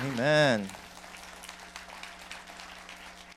Amen.